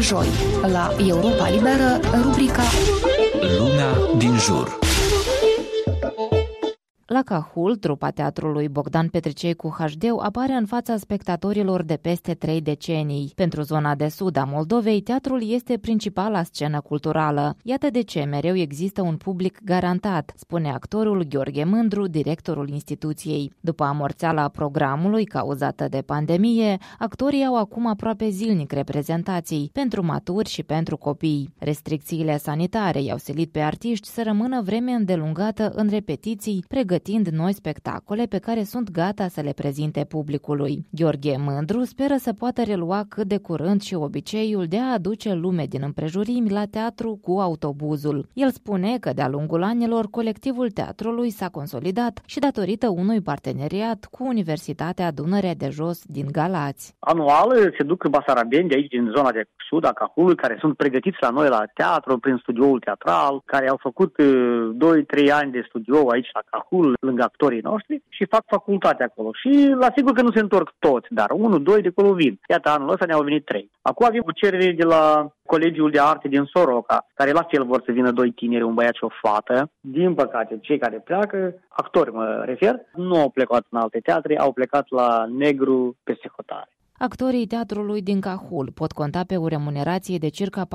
joi, la Europa Liberă, rubrica Lumea din jur. La Cahul, trupa teatrului Bogdan Petricei cu HD apare în fața spectatorilor de peste trei decenii. Pentru zona de sud a Moldovei, teatrul este principala scenă culturală. Iată de ce mereu există un public garantat, spune actorul Gheorghe Mândru, directorul instituției. După amorțeala programului cauzată de pandemie, actorii au acum aproape zilnic reprezentații pentru maturi și pentru copii. Restricțiile sanitare i-au silit pe artiști să rămână vreme îndelungată în repetiții, pregătiți pregătind noi spectacole pe care sunt gata să le prezinte publicului. Gheorghe Mândru speră să poată relua cât de curând și obiceiul de a aduce lume din împrejurimi la teatru cu autobuzul. El spune că de-a lungul anilor colectivul teatrului s-a consolidat și datorită unui parteneriat cu Universitatea Dunărea de Jos din Galați. Anual se duc basarabeni de aici, din zona de sud a Cahului, care sunt pregătiți la noi la teatru, prin studioul teatral, care au făcut 2-3 uh, ani de studio aici la Cahul, lângă actorii noștri și fac facultate acolo. Și la sigur că nu se întorc toți, dar unul, doi de acolo vin. Iată, anul ăsta ne-au venit trei. Acum avem o cerere de la Colegiul de Arte din Soroca, care la fel vor să vină doi tineri, un băiat și o fată. Din păcate, cei care pleacă, actori mă refer, nu au plecat în alte teatre, au plecat la Negru peste hotare. Actorii teatrului din Cahul pot conta pe o remunerație de circa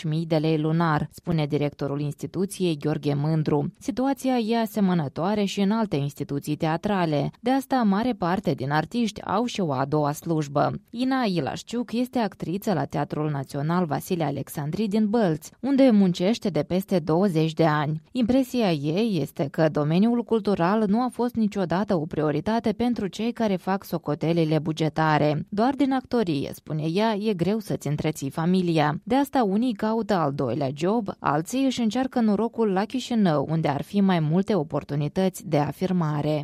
4-5 mii de lei lunar, spune directorul instituției Gheorghe Mândru. Situația e asemănătoare și în alte instituții teatrale. De asta, mare parte din artiști au și o a doua slujbă. Ina Ilașciuc este actriță la Teatrul Național Vasile Alexandri din Bălți, unde muncește de peste 20 de ani. Impresia ei este că domeniul cultural nu a fost niciodată o prioritate pentru cei care fac socotelile bugetare. Doar din actorie, spune ea, e greu să-ți întreții familia. De asta unii caută al doilea job, alții își încearcă norocul la Chișinău, unde ar fi mai multe oportunități de afirmare.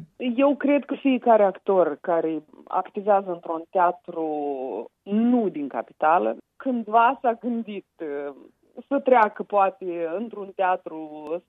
Eu cred că fiecare actor care activează într-un teatru nu din capitală, cândva s-a gândit să treacă poate într-un teatru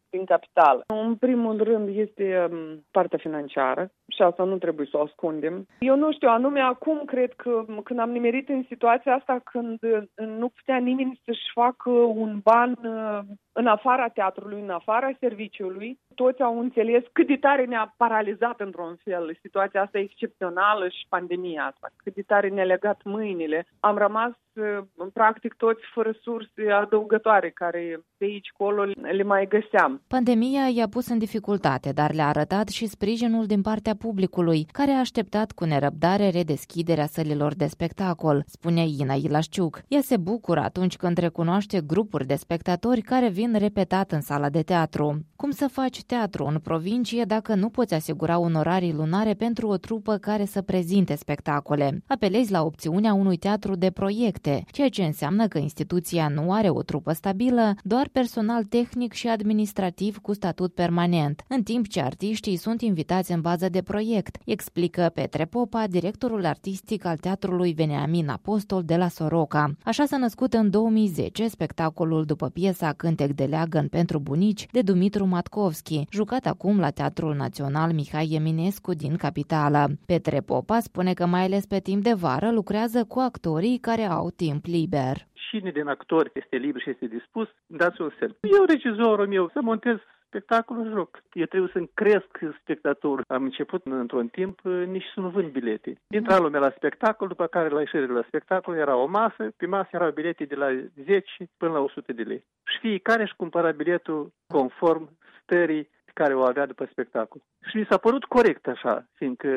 din capitală. În primul rând este um, partea financiară și asta nu trebuie să o ascundem. Eu nu știu, anume acum cred că când am nimerit în situația asta când nu putea nimeni să-și facă un ban uh, în afara teatrului, în afara serviciului, toți au înțeles cât de tare ne-a paralizat într-un fel situația asta excepțională și pandemia asta, cât de tare ne-a legat mâinile. Am rămas uh, practic toți fără surse adăugătoare care de aici colo le mai găseam. Pandemia i-a pus în dificultate, dar le-a arătat și sprijinul din partea publicului, care a așteptat cu nerăbdare redeschiderea sălilor de spectacol, spune Ina Ilașciuc. Ea se bucură atunci când recunoaște grupuri de spectatori care vin repetat în sala de teatru. Cum să faci teatru în provincie dacă nu poți asigura onorarii lunare pentru o trupă care să prezinte spectacole? Apelezi la opțiunea unui teatru de proiecte, ceea ce înseamnă că instituția nu are o trupă stabilă, doar personal tehnic și administrativ cu statut permanent, în timp ce artiștii sunt invitați în bază de proiect, explică Petre Popa, directorul artistic al Teatrului Veneamin Apostol de la Soroca. Așa s-a născut în 2010 spectacolul după piesa Cântec de leagăn pentru bunici de Dumitru Matkovski, jucat acum la Teatrul Național Mihai Eminescu din capitală. Petre Popa spune că mai ales pe timp de vară lucrează cu actorii care au timp liber cine din actori este liber și este dispus, dați un semn. Eu, regizorul meu, să montez spectacolul joc. Eu trebuie să-mi cresc spectatorul. Am început într-un timp nici să nu vând bilete. Intra lumea la spectacol, după care la ieșire la spectacol era o masă, pe masă erau bilete de la 10 până la 100 de lei. Și fiecare își cumpăra biletul conform stării care o avea după spectacol. Și mi s-a părut corect așa, fiindcă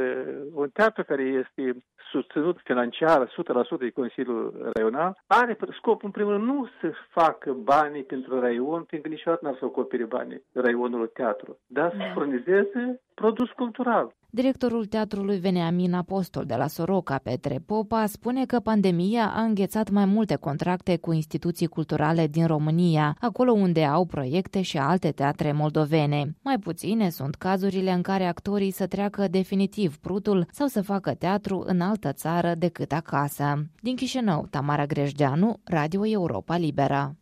un teatru care este susținut financiar 100% de Consiliul Raional are scopul, în primul rând, nu să facă banii pentru raion, fiindcă niciodată n-ar să acopere banii raionul teatru, dar să da. furnizeze produs cultural. Directorul Teatrului Veneamin Apostol de la Soroca, Petre Popa, spune că pandemia a înghețat mai multe contracte cu instituții culturale din România, acolo unde au proiecte și alte teatre moldovene. Mai puține sunt cazurile în care actorii să treacă definitiv prutul sau să facă teatru în altă țară decât acasă. Din Chișinău, Tamara Grejdeanu, Radio Europa Libera.